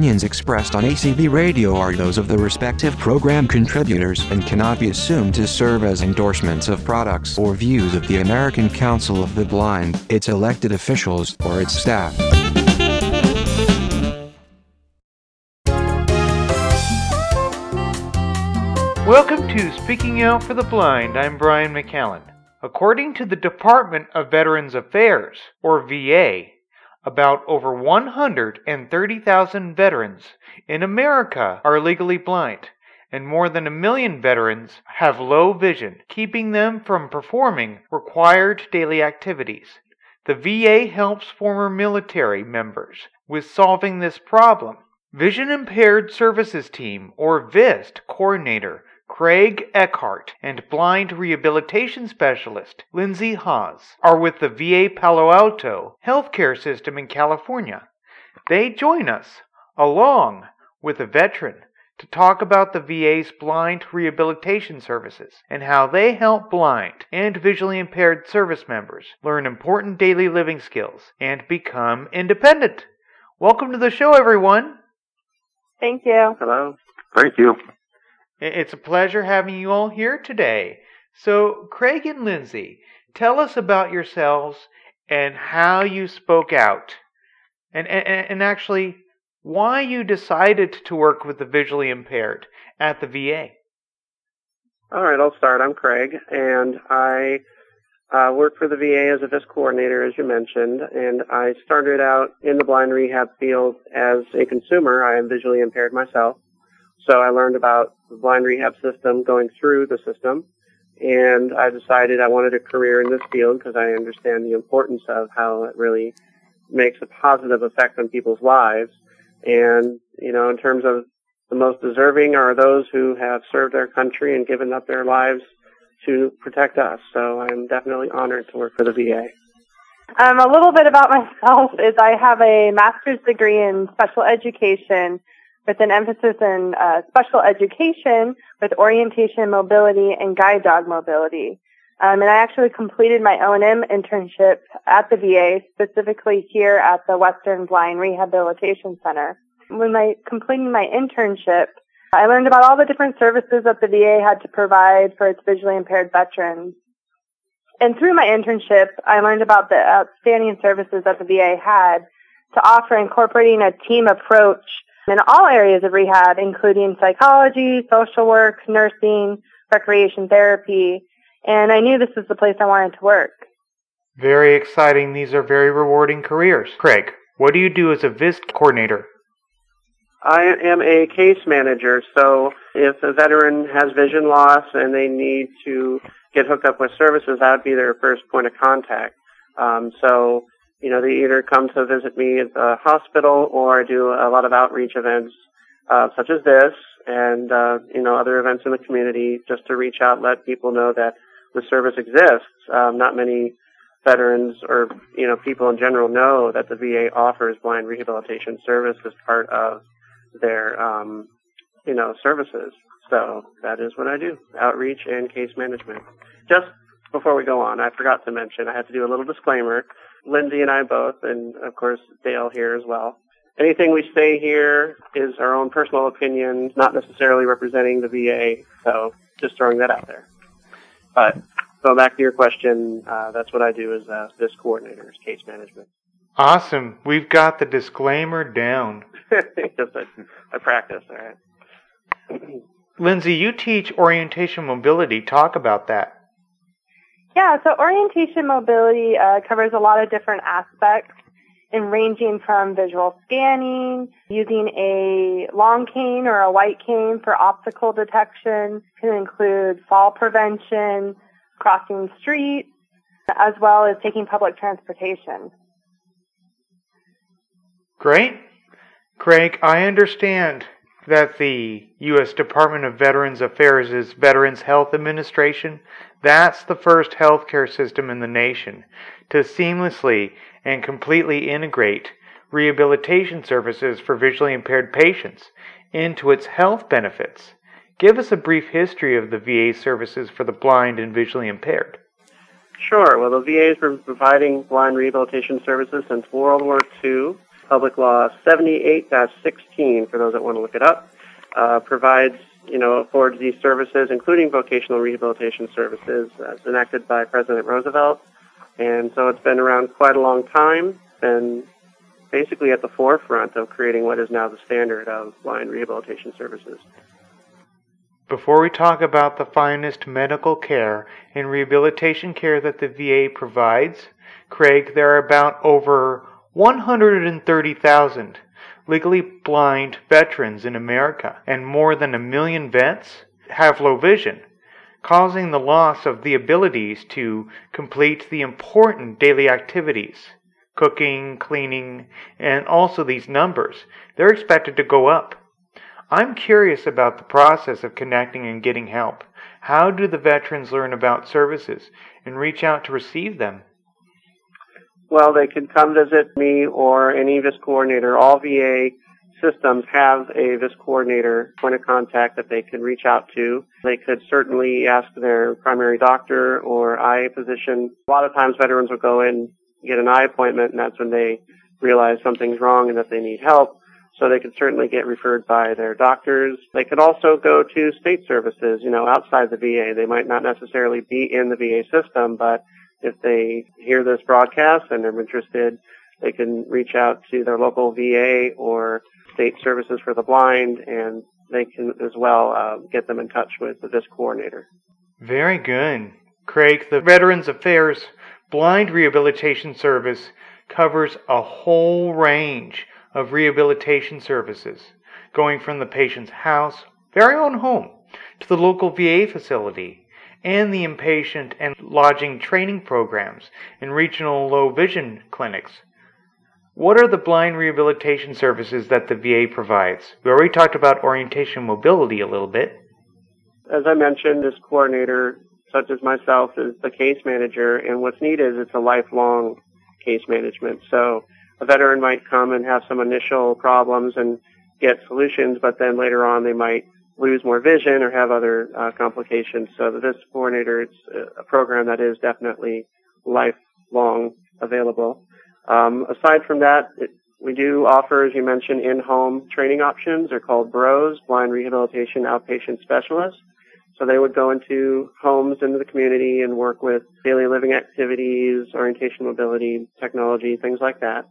opinions expressed on ACB Radio are those of the respective program contributors and cannot be assumed to serve as endorsements of products or views of the American Council of the Blind, its elected officials, or its staff. Welcome to Speaking Out for the Blind. I'm Brian McCallan. According to the Department of Veterans Affairs, or VA, about over 130,000 veterans in America are legally blind, and more than a million veterans have low vision, keeping them from performing required daily activities. The VA helps former military members with solving this problem. Vision Impaired Services Team, or VIST, coordinator Craig Eckhart and blind rehabilitation specialist Lindsay Haas are with the VA Palo Alto healthcare system in California. They join us, along with a veteran, to talk about the VA's blind rehabilitation services and how they help blind and visually impaired service members learn important daily living skills and become independent. Welcome to the show, everyone. Thank you. Hello. Thank you. It's a pleasure having you all here today. So, Craig and Lindsay, tell us about yourselves and how you spoke out, and, and, and actually why you decided to work with the visually impaired at the VA. All right, I'll start. I'm Craig, and I uh, work for the VA as a VIST coordinator, as you mentioned, and I started out in the blind rehab field as a consumer. I am visually impaired myself. So I learned about the blind rehab system going through the system, and I decided I wanted a career in this field because I understand the importance of how it really makes a positive effect on people's lives. And, you know, in terms of the most deserving are those who have served their country and given up their lives to protect us. So I'm definitely honored to work for the VA. Um, a little bit about myself is I have a master's degree in special education with an emphasis in uh, special education with orientation mobility and guide dog mobility. Um, and I actually completed my O&M internship at the VA, specifically here at the Western Blind Rehabilitation Center. When I completed my internship, I learned about all the different services that the VA had to provide for its visually impaired veterans. And through my internship, I learned about the outstanding services that the VA had to offer incorporating a team approach in all areas of rehab, including psychology, social work, nursing, recreation therapy, and I knew this was the place I wanted to work. Very exciting. These are very rewarding careers. Craig, what do you do as a VIST coordinator? I am a case manager, so if a veteran has vision loss and they need to get hooked up with services, that would be their first point of contact. Um, so you know, they either come to visit me at the hospital or I do a lot of outreach events, uh, such as this and, uh, you know, other events in the community just to reach out, let people know that the service exists. Um, not many veterans or, you know, people in general know that the VA offers blind rehabilitation service as part of their, um, you know, services. So that is what I do, outreach and case management. Just before we go on, I forgot to mention, I have to do a little disclaimer. Lindsay and I both, and of course Dale here as well. Anything we say here is our own personal opinions, not necessarily representing the VA. So just throwing that out there. But so back to your question, uh, that's what I do as uh, VIST coordinator, is case management. Awesome. We've got the disclaimer down. Just I, I practice, all right. Lindsay, you teach orientation mobility. Talk about that. Yeah, so orientation mobility uh, covers a lot of different aspects in ranging from visual scanning, using a long cane or a white cane for obstacle detection, can include fall prevention, crossing streets, as well as taking public transportation. Great. Craig, I understand that the U.S. Department of Veterans Affairs is Veterans Health Administration. That's the first healthcare system in the nation to seamlessly and completely integrate rehabilitation services for visually impaired patients into its health benefits. Give us a brief history of the VA services for the blind and visually impaired. Sure. Well, the VA has been providing blind rehabilitation services since World War II Public Law 78-16, for those that want to look it up, uh, provides, you know, affords these services, including vocational rehabilitation services, as enacted by President Roosevelt. And so it's been around quite a long time, been basically at the forefront of creating what is now the standard of blind rehabilitation services. Before we talk about the finest medical care and rehabilitation care that the VA provides, Craig, there are about over 130,000 legally blind veterans in America, and more than a million vets have low vision, causing the loss of the abilities to complete the important daily activities cooking, cleaning, and also these numbers. They're expected to go up. I'm curious about the process of connecting and getting help. How do the veterans learn about services and reach out to receive them? Well, they can come visit me or any VIS coordinator. All VA systems have a VIS coordinator point of contact that they can reach out to. They could certainly ask their primary doctor or eye physician. A lot of times veterans will go in, get an eye appointment, and that's when they realize something's wrong and that they need help. So they could certainly get referred by their doctors. They could also go to state services, you know, outside the VA. They might not necessarily be in the VA system, but if they hear this broadcast and they're interested, they can reach out to their local VA or state services for the blind, and they can as well uh, get them in touch with the VIS coordinator. Very good. Craig, the Veterans Affairs Blind Rehabilitation Service covers a whole range of rehabilitation services, going from the patient's house, very own home, to the local VA facility and the inpatient and lodging training programs in regional low vision clinics. What are the blind rehabilitation services that the VA provides? We already talked about orientation mobility a little bit. As I mentioned, VIST coordinator, such as myself, is the case manager, and what's neat is it's a lifelong case management. So a veteran might come and have some initial problems and get solutions, but then later on they might lose more vision or have other uh, complications. So the VIS coordinator, it's a program that is definitely lifelong available. Um, aside from that, it, we do offer, as you mentioned, in-home training options. They're called BROS, Blind Rehabilitation Outpatient Specialists. So they would go into homes into the community and work with daily living activities, orientation mobility, technology, things like that.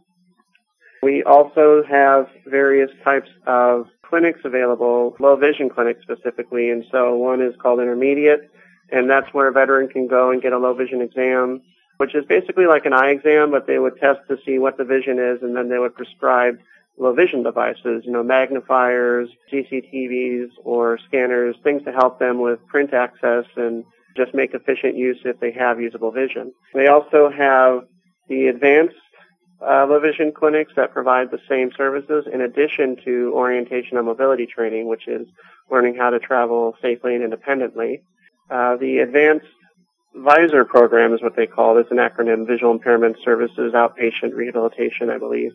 We also have various types of clinics available, low vision clinics specifically, and so one is called intermediate, and that's where a veteran can go and get a low vision exam, which is basically like an eye exam, but they would test to see what the vision is, and then they would prescribe low vision devices, you know, magnifiers, CCTVs, or scanners, things to help them with print access and just make efficient use if they have usable vision. They also have the advanced uh, low vision clinics that provide the same services in addition to orientation and mobility training, which is learning how to travel safely and independently. Uh, the advanced VISOR program is what they call it. It's an acronym, Visual Impairment Services Outpatient Rehabilitation, I believe.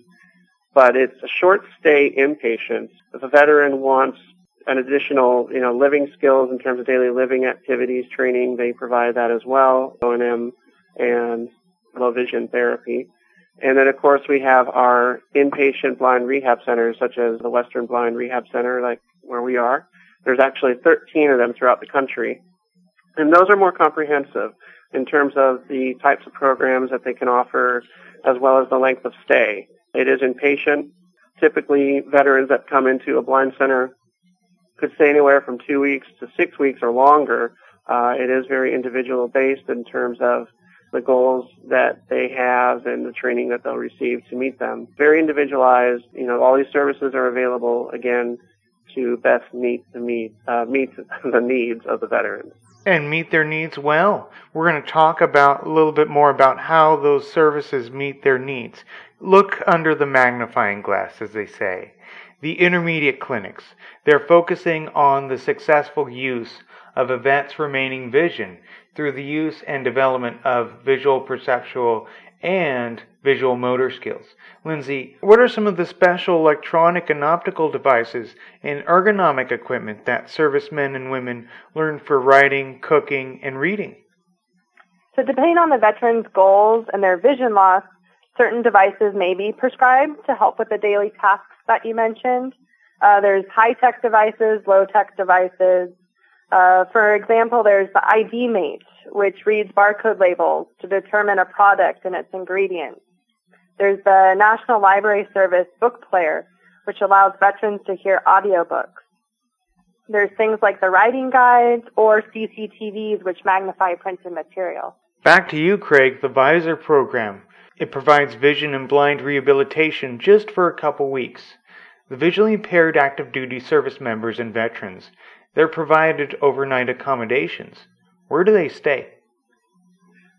But it's a short stay inpatient. If a veteran wants an additional, you know, living skills in terms of daily living activities, training, they provide that as well, O&M and low vision therapy. And then, of course, we have our inpatient blind rehab centers, such as the Western Blind Rehab Center, like where we are. There's actually 13 of them throughout the country. And those are more comprehensive in terms of the types of programs that they can offer, as well as the length of stay. It is inpatient. Typically, veterans that come into a blind center could stay anywhere from two weeks to six weeks or longer. Uh, it is very individual based in terms of the goals that they have and the training that they'll receive to meet them. Very individualized. You know, all these services are available again to best meet the uh, meet the needs of the veterans and meet their needs well. We're going to talk about a little bit more about how those services meet their needs. Look under the magnifying glass, as they say. The intermediate clinics, they're focusing on the successful use of events remaining vision through the use and development of visual perceptual and visual motor skills. Lindsay, what are some of the special electronic and optical devices and ergonomic equipment that servicemen and women learn for writing, cooking, and reading? So, depending on the veteran's goals and their vision loss, certain devices may be prescribed to help with the daily tasks that you mentioned. Uh, there's high-tech devices, low-tech devices. Uh, for example, there's the ID Mate, which reads barcode labels to determine a product and its ingredients. There's the National Library Service Book Player, which allows veterans to hear audiobooks. There's things like the writing guides or CCTVs, which magnify printed material. Back to you, Craig, the VISOR program. It provides vision and blind rehabilitation just for a couple weeks. The visually impaired active duty service members and veterans, they're provided overnight accommodations. Where do they stay?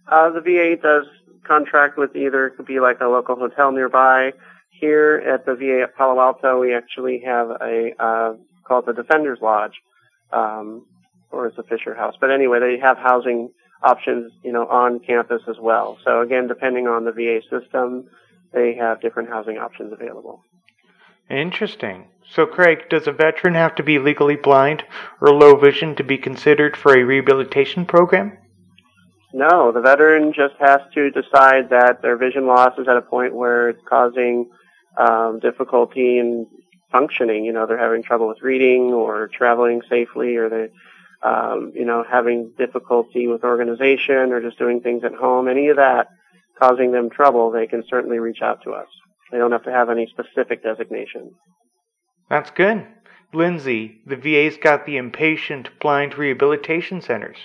Uh, the VA does contract with either it could be like a local hotel nearby. Here at the VA at Palo Alto, we actually have a uh, called the Defenders Lodge, um, or it's a Fisher House. But anyway, they have housing options, you know, on campus as well. So again, depending on the VA system, they have different housing options available. Interesting. So, Craig, does a veteran have to be legally blind or low vision to be considered for a rehabilitation program? No, the veteran just has to decide that their vision loss is at a point where it's causing um, difficulty in functioning. You know, they're having trouble with reading or traveling safely, or they, um, you know, having difficulty with organization or just doing things at home. Any of that causing them trouble, they can certainly reach out to us. They don't have to have any specific designation. That's good. Lindsay, the VA's got the inpatient blind rehabilitation centers.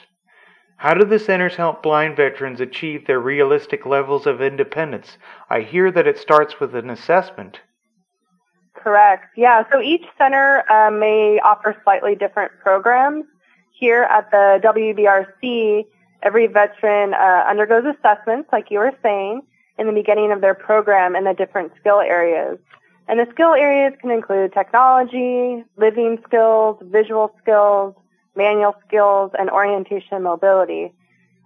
How do the centers help blind veterans achieve their realistic levels of independence? I hear that it starts with an assessment. Correct. Yeah. So each center uh, may offer slightly different programs. Here at the WBRC, every veteran uh, undergoes assessments, like you were saying, in the beginning of their program in the different skill areas. And the skill areas can include technology, living skills, visual skills, manual skills, and orientation and mobility.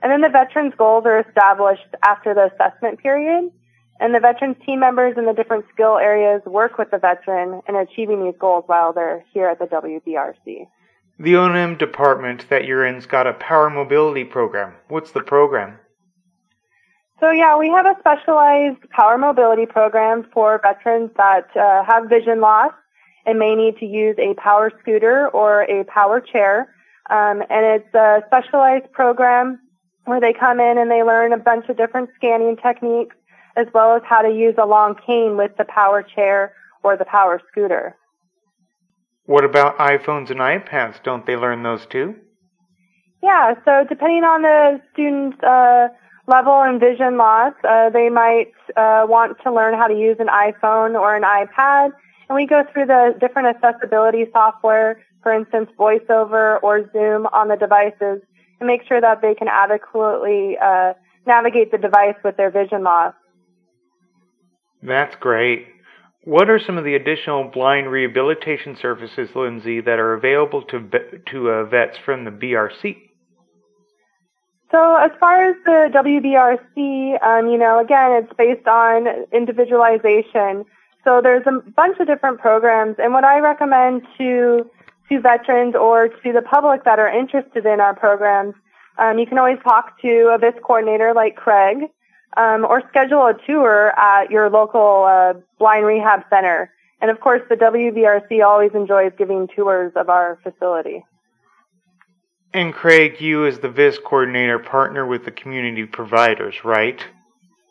And then the veterans' goals are established after the assessment period. And the veterans team members in the different skill areas work with the veteran in achieving these goals while they're here at the WBRC. The O&M department that you're in's got a power mobility program. What's the program? So yeah, we have a specialized power mobility program for veterans that uh, have vision loss and may need to use a power scooter or a power chair um, and it's a specialized program where they come in and they learn a bunch of different scanning techniques as well as how to use a long cane with the power chair or the power scooter. What about iPhones and iPads? Don't they learn those too? Yeah, so depending on the student's uh, level and vision loss, uh, they might uh, want to learn how to use an iPhone or an iPad. And we go through the different accessibility software for instance, VoiceOver or Zoom on the devices and make sure that they can adequately uh, navigate the device with their vision loss. That's great. What are some of the additional blind rehabilitation services, Lindsay, that are available to to uh, vets from the BRC? So as far as the WBRC, um, you know, again, it's based on individualization. So there's a bunch of different programs, and what I recommend to to veterans or to the public that are interested in our programs, um, you can always talk to a VIS coordinator like Craig um, or schedule a tour at your local uh, blind rehab center. And of course, the WBRC always enjoys giving tours of our facility. And Craig, you as the VIS coordinator partner with the community providers, right?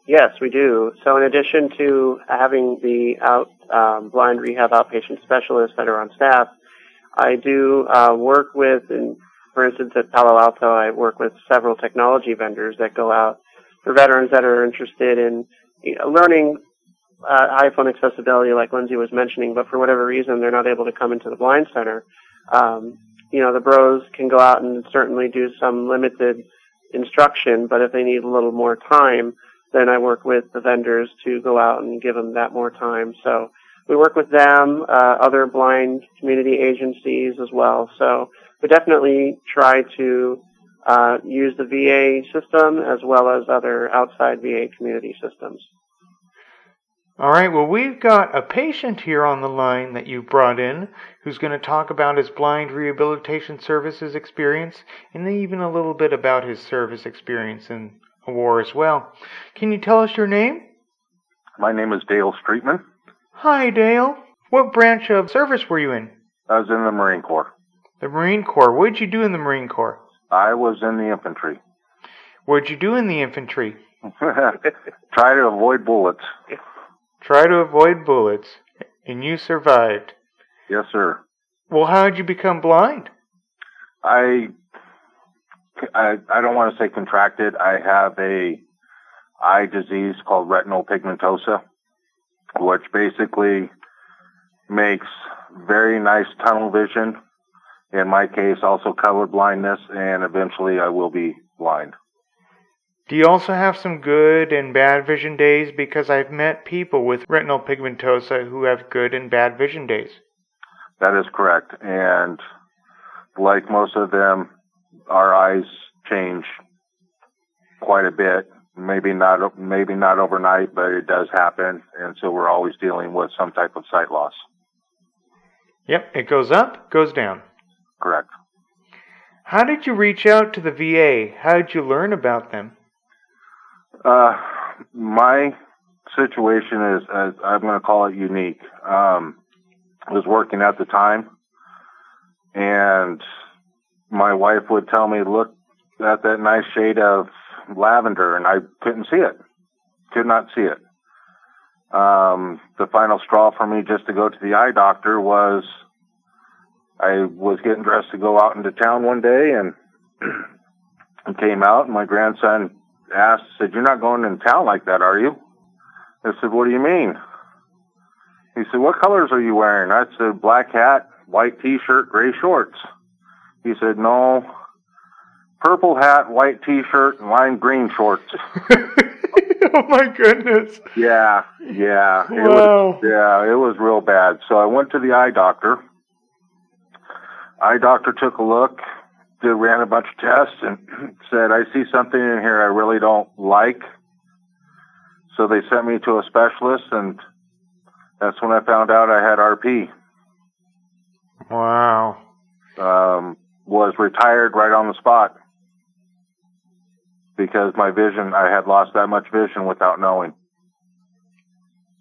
Yes, we do. So in addition to having the out, um, blind rehab outpatient specialists that are on staff, I do uh, work with, and for instance, at Palo Alto, I work with several technology vendors that go out for veterans that are interested in you know, learning uh, iPhone accessibility, like Lindsay was mentioning, but for whatever reason they're not able to come into the Blind Center. Um, you know, the BROS can go out and certainly do some limited instruction, but if they need a little more time, then I work with the vendors to go out and give them that more time. So we work with them, uh, other blind community agencies as well. So we definitely try to uh, use the VA system as well as other outside VA community systems. All right, well, we've got a patient here on the line that you brought in who's going to talk about his blind rehabilitation services experience and even a little bit about his service experience in a war as well. Can you tell us your name? My name is Dale Streetman. Hi, Dale. What branch of service were you in? I was in the Marine Corps. The Marine Corps. What did you do in the Marine Corps? I was in the infantry. What did you do in the infantry? Try to avoid bullets. Try to avoid bullets. And you survived. Yes, sir. Well, how did you become blind? I, I, I don't want to say contracted. I have a eye disease called retinal pigmentosa, which basically makes very nice tunnel vision. In my case, also color blindness, and eventually I will be blind. Do you also have some good and bad vision days? Because I've met people with retinal pigmentosa who have good and bad vision days. That is correct. And like most of them, our eyes change quite a bit. Maybe not, maybe not overnight, but it does happen. And so we're always dealing with some type of sight loss. Yep, it goes up, goes down. Correct. How did you reach out to the VA? How did you learn about them? Uh, my situation is, uh, I'm going to call it unique. Um, I was working at the time, and my wife would tell me, "Look at that nice shade of lavender," and I couldn't see it. Could not see it. Um, the final straw for me just to go to the eye doctor was I was getting dressed to go out into town one day and came out and my grandson asked, said, You're not going in town like that, are you? I said, What do you mean? He said, What colors are you wearing? I said, Black hat, white t shirt, gray shorts. He said, No, purple hat, white t shirt, and lime green shorts. oh my goodness. Yeah, yeah. It Wow. was, yeah, it was real bad. So I went to the eye doctor. Eye doctor took a look, ran a bunch of tests, and said, "I see something in here I really don't like." So they sent me to a specialist, and that's when I found out I had RP. Wow. Um, was retired right on the spot because my vision, I had lost that much vision without knowing.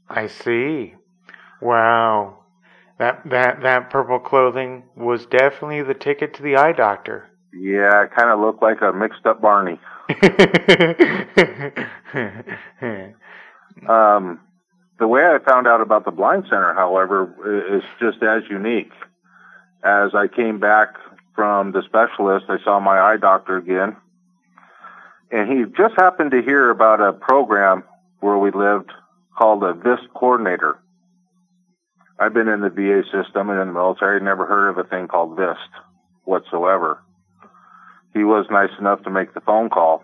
I see. Wow. That that that purple clothing was definitely the ticket to the eye doctor. Yeah, I kind of looked like a mixed up Barney. Um, the way I found out about the Blind Center, however, is just as unique. As I came back from the specialist, I saw my eye doctor again, and he just happened to hear about a program where we lived called a VIST coordinator. I've been in the VA system and in the military, never heard of a thing called VIST whatsoever. He was nice enough to make the phone call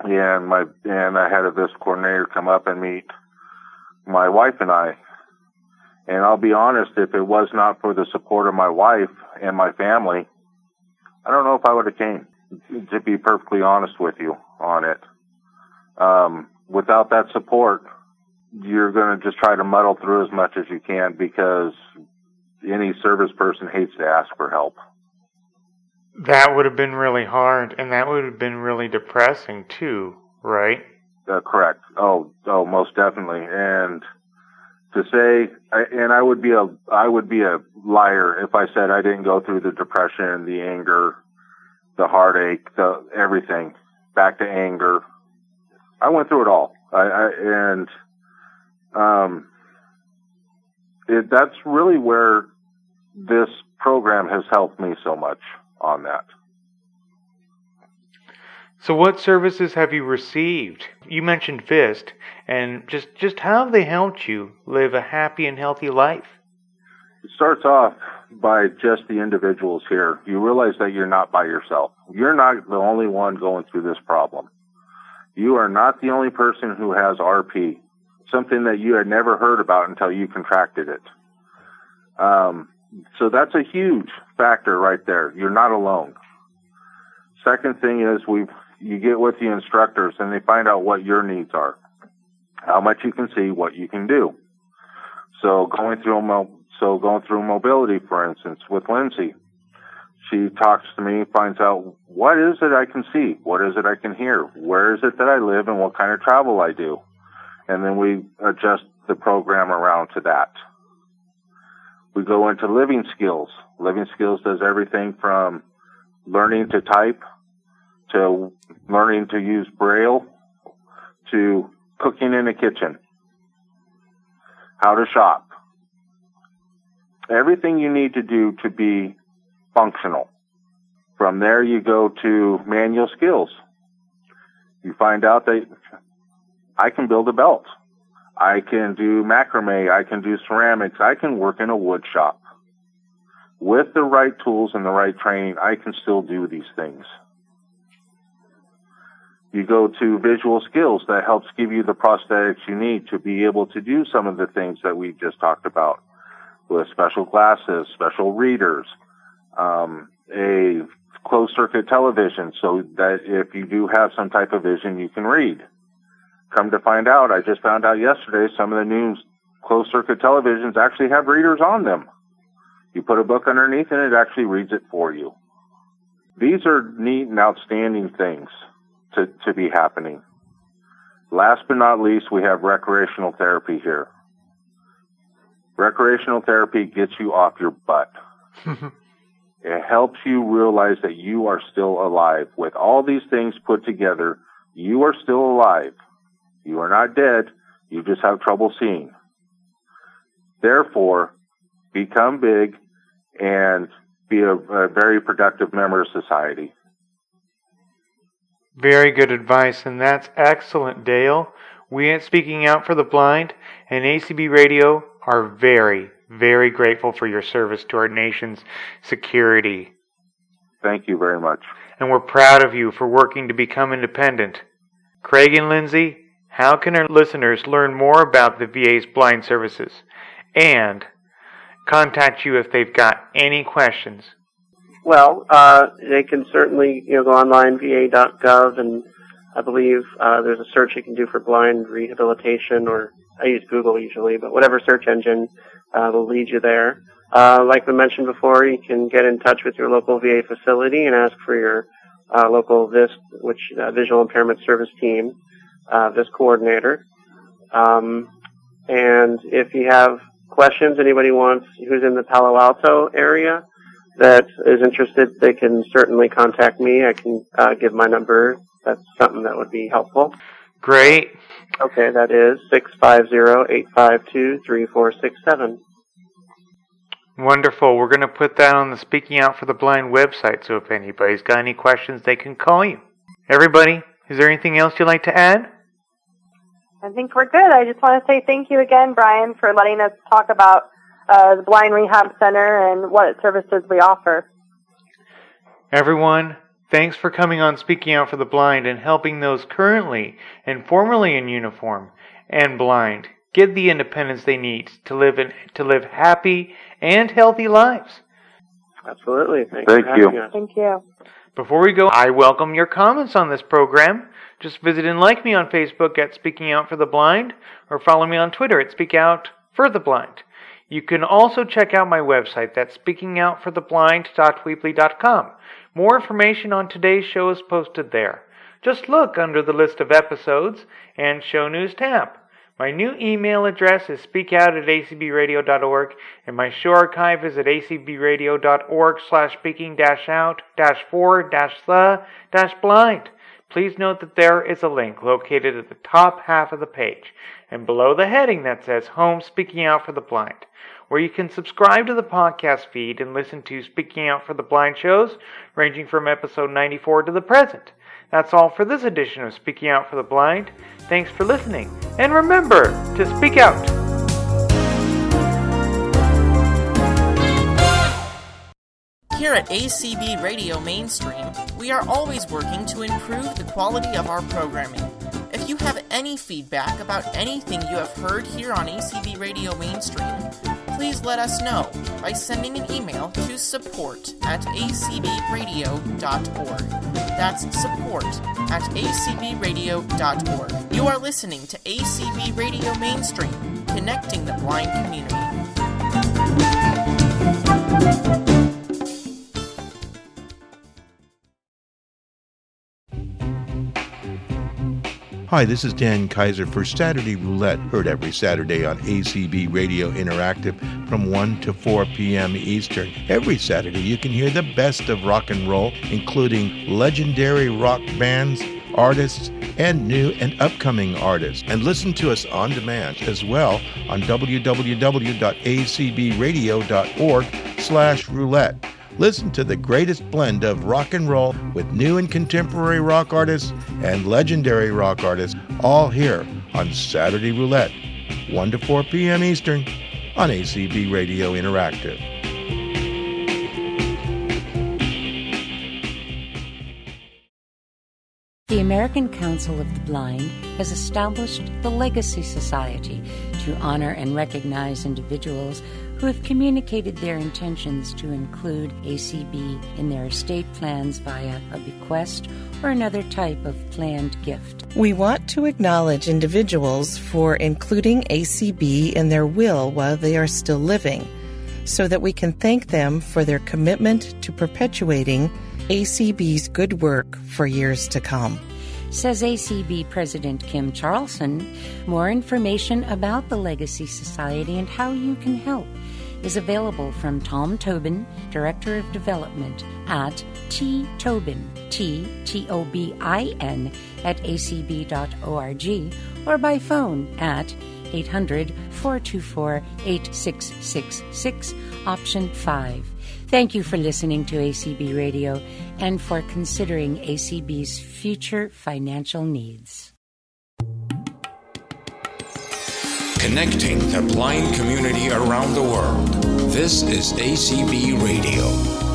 and my and I had a VIST coordinator come up and meet my wife and I. And I'll be honest, if it was not for the support of my wife and my family, I don't know if I would have came. To be perfectly honest with you on it, um, without that support, you're going to just try to muddle through as much as you can because any service person hates to ask for help. That would have been really hard, and that would have been really depressing too, right? Uh, correct. Oh, oh, most definitely. And to say, and I would be a, I would be a liar if I said I didn't go through the depression, the anger, the heartache, the everything, back to anger. I went through it all. I, I and um, it, that's really where this program has helped me so much on that. So, what services have you received? You mentioned VIST, and just just how have they helped you live a happy and healthy life? It starts off by just the individuals here. You realize that you're not by yourself. You're not the only one going through this problem. You are not the only person who has RP, something that you had never heard about until you contracted it. Um, so that's a huge factor right there. You're not alone. Second thing is we you get with the instructors and they find out what your needs are, how much you can see, what you can do. So going through so going through mobility, for instance, with Lindsay, she talks to me, finds out what is it I can see, what is it I can hear, where is it that I live, and what kind of travel I do. and then we adjust the program around to that. We go into living skills. Living skills does everything from learning to type to learning to use braille to cooking in the kitchen, how to shop, everything you need to do to be functional. From there, you go to manual skills. You find out that I can build a belt. I can do macrame. I can do ceramics. I can work in a wood shop. With the right tools and the right training, I can still do these things. You go to visual skills that helps give you the prosthetics you need to be able to do some of the things that we just talked about with special glasses, special readers, um, a closed circuit television so that if you do have some type of vision, you can read. Come to find out, I just found out yesterday some of the new closed circuit televisions actually have readers on them. You put a book underneath and it actually reads it for you. These are neat and outstanding things to, to be happening. Last but not least, we have recreational therapy here. Recreational therapy gets you off your butt. it helps you realize that you are still alive. With all these things put together, you are still alive. You are not dead. You just have trouble seeing. Therefore, become big and be a, a very productive member of society. Very good advice, and that's excellent, Dale. We at Speaking Out for the Blind and ACB Radio are very, very grateful for your service to our nation's security. Thank you very much. And we're proud of you for working to become independent. Craig and Lindsay, how can our listeners learn more about the VA's blind services and contact you if they've got any questions? Well, uh, they can certainly you know go online va.gov and I believe uh, there's a search you can do for blind rehabilitation, or I use Google usually, but whatever search engine uh, will lead you there. Uh, like we mentioned before, you can get in touch with your local VA facility and ask for your uh, local VIS, which uh, Visual Impairment Service Team, uh, VIS coordinator. Um, and if you have questions, anybody wants who's in the Palo Alto area that is interested, they can certainly contact me. I can uh, give my number. That's something that would be helpful. Great. Okay, that is six five zero eight five two three four six seven. Wonderful. We're going to put that on the Speaking Out for the Blind website, so if anybody's got any questions, they can call you. Everybody, is there anything else you'd like to add? I think we're good. I just want to say thank you again, Brian, for letting us talk about uh, the Blind Rehab Center and what services we offer. Everyone, thanks for coming on Speaking Out for the Blind and helping those currently and formerly in uniform and blind get the independence they need to live in, to live happy and healthy lives. Absolutely. Thanks Thank you. Thank you. Before we go, I welcome your comments on this program. Just visit and like me on Facebook at Speaking Out for the Blind or follow me on Twitter at Speak Out for the Blind. You can also check out my website, that's speakingoutfortheblind.weebly.com. More information on today's show is posted there. Just look under the list of episodes and show news tab. My new email address is speakout at acbradio.org, and my show archive is at acbradio.org slash speaking dash out dash for dash the dash blind. Please note that there is a link located at the top half of the page and below the heading that says Home Speaking Out for the Blind, where you can subscribe to the podcast feed and listen to Speaking Out for the Blind shows ranging from episode 94 to the present. That's all for this edition of Speaking Out for the Blind. Thanks for listening, and remember to speak out. Here at ACB Radio Mainstream, we are always working to improve the quality of our programming. If you have any feedback about anything you have heard here on ACB Radio Mainstream, please let us know by sending an email to support at acbradio.org. That's support at acbradio.org. You are listening to ACB Radio Mainstream, connecting the blind community. Hi, this is Dan Kaiser for Saturday Roulette, heard every Saturday on ACB Radio Interactive from 1 to 4 p.m. Eastern. Every Saturday, you can hear the best of rock and roll, including legendary rock bands, artists, and new and upcoming artists. And listen to us on demand as well on www.acbradio.org slash roulette. Listen to the greatest blend of rock and roll with new and contemporary rock artists and legendary rock artists, all here on Saturday Roulette, 1 to 4 p.m. Eastern on ACB Radio Interactive. The American Council of the Blind has established the Legacy Society to honor and recognize individuals who have communicated their intentions to include ACB in their estate plans via a bequest or another type of planned gift. We want to acknowledge individuals for including ACB in their will while they are still living, so that we can thank them for their commitment to perpetuating ACB's good work for years to come says ACB President Kim Charlson. More information about the Legacy Society and how you can help is available from Tom Tobin, Director of Development, at ttobin, T-T-O-B-I-N, at acb.org, or by phone at 800 424 8666, option 5. Thank you for listening to ACB Radio and for considering ACB's future financial needs. Connecting the blind community around the world. This is ACB Radio.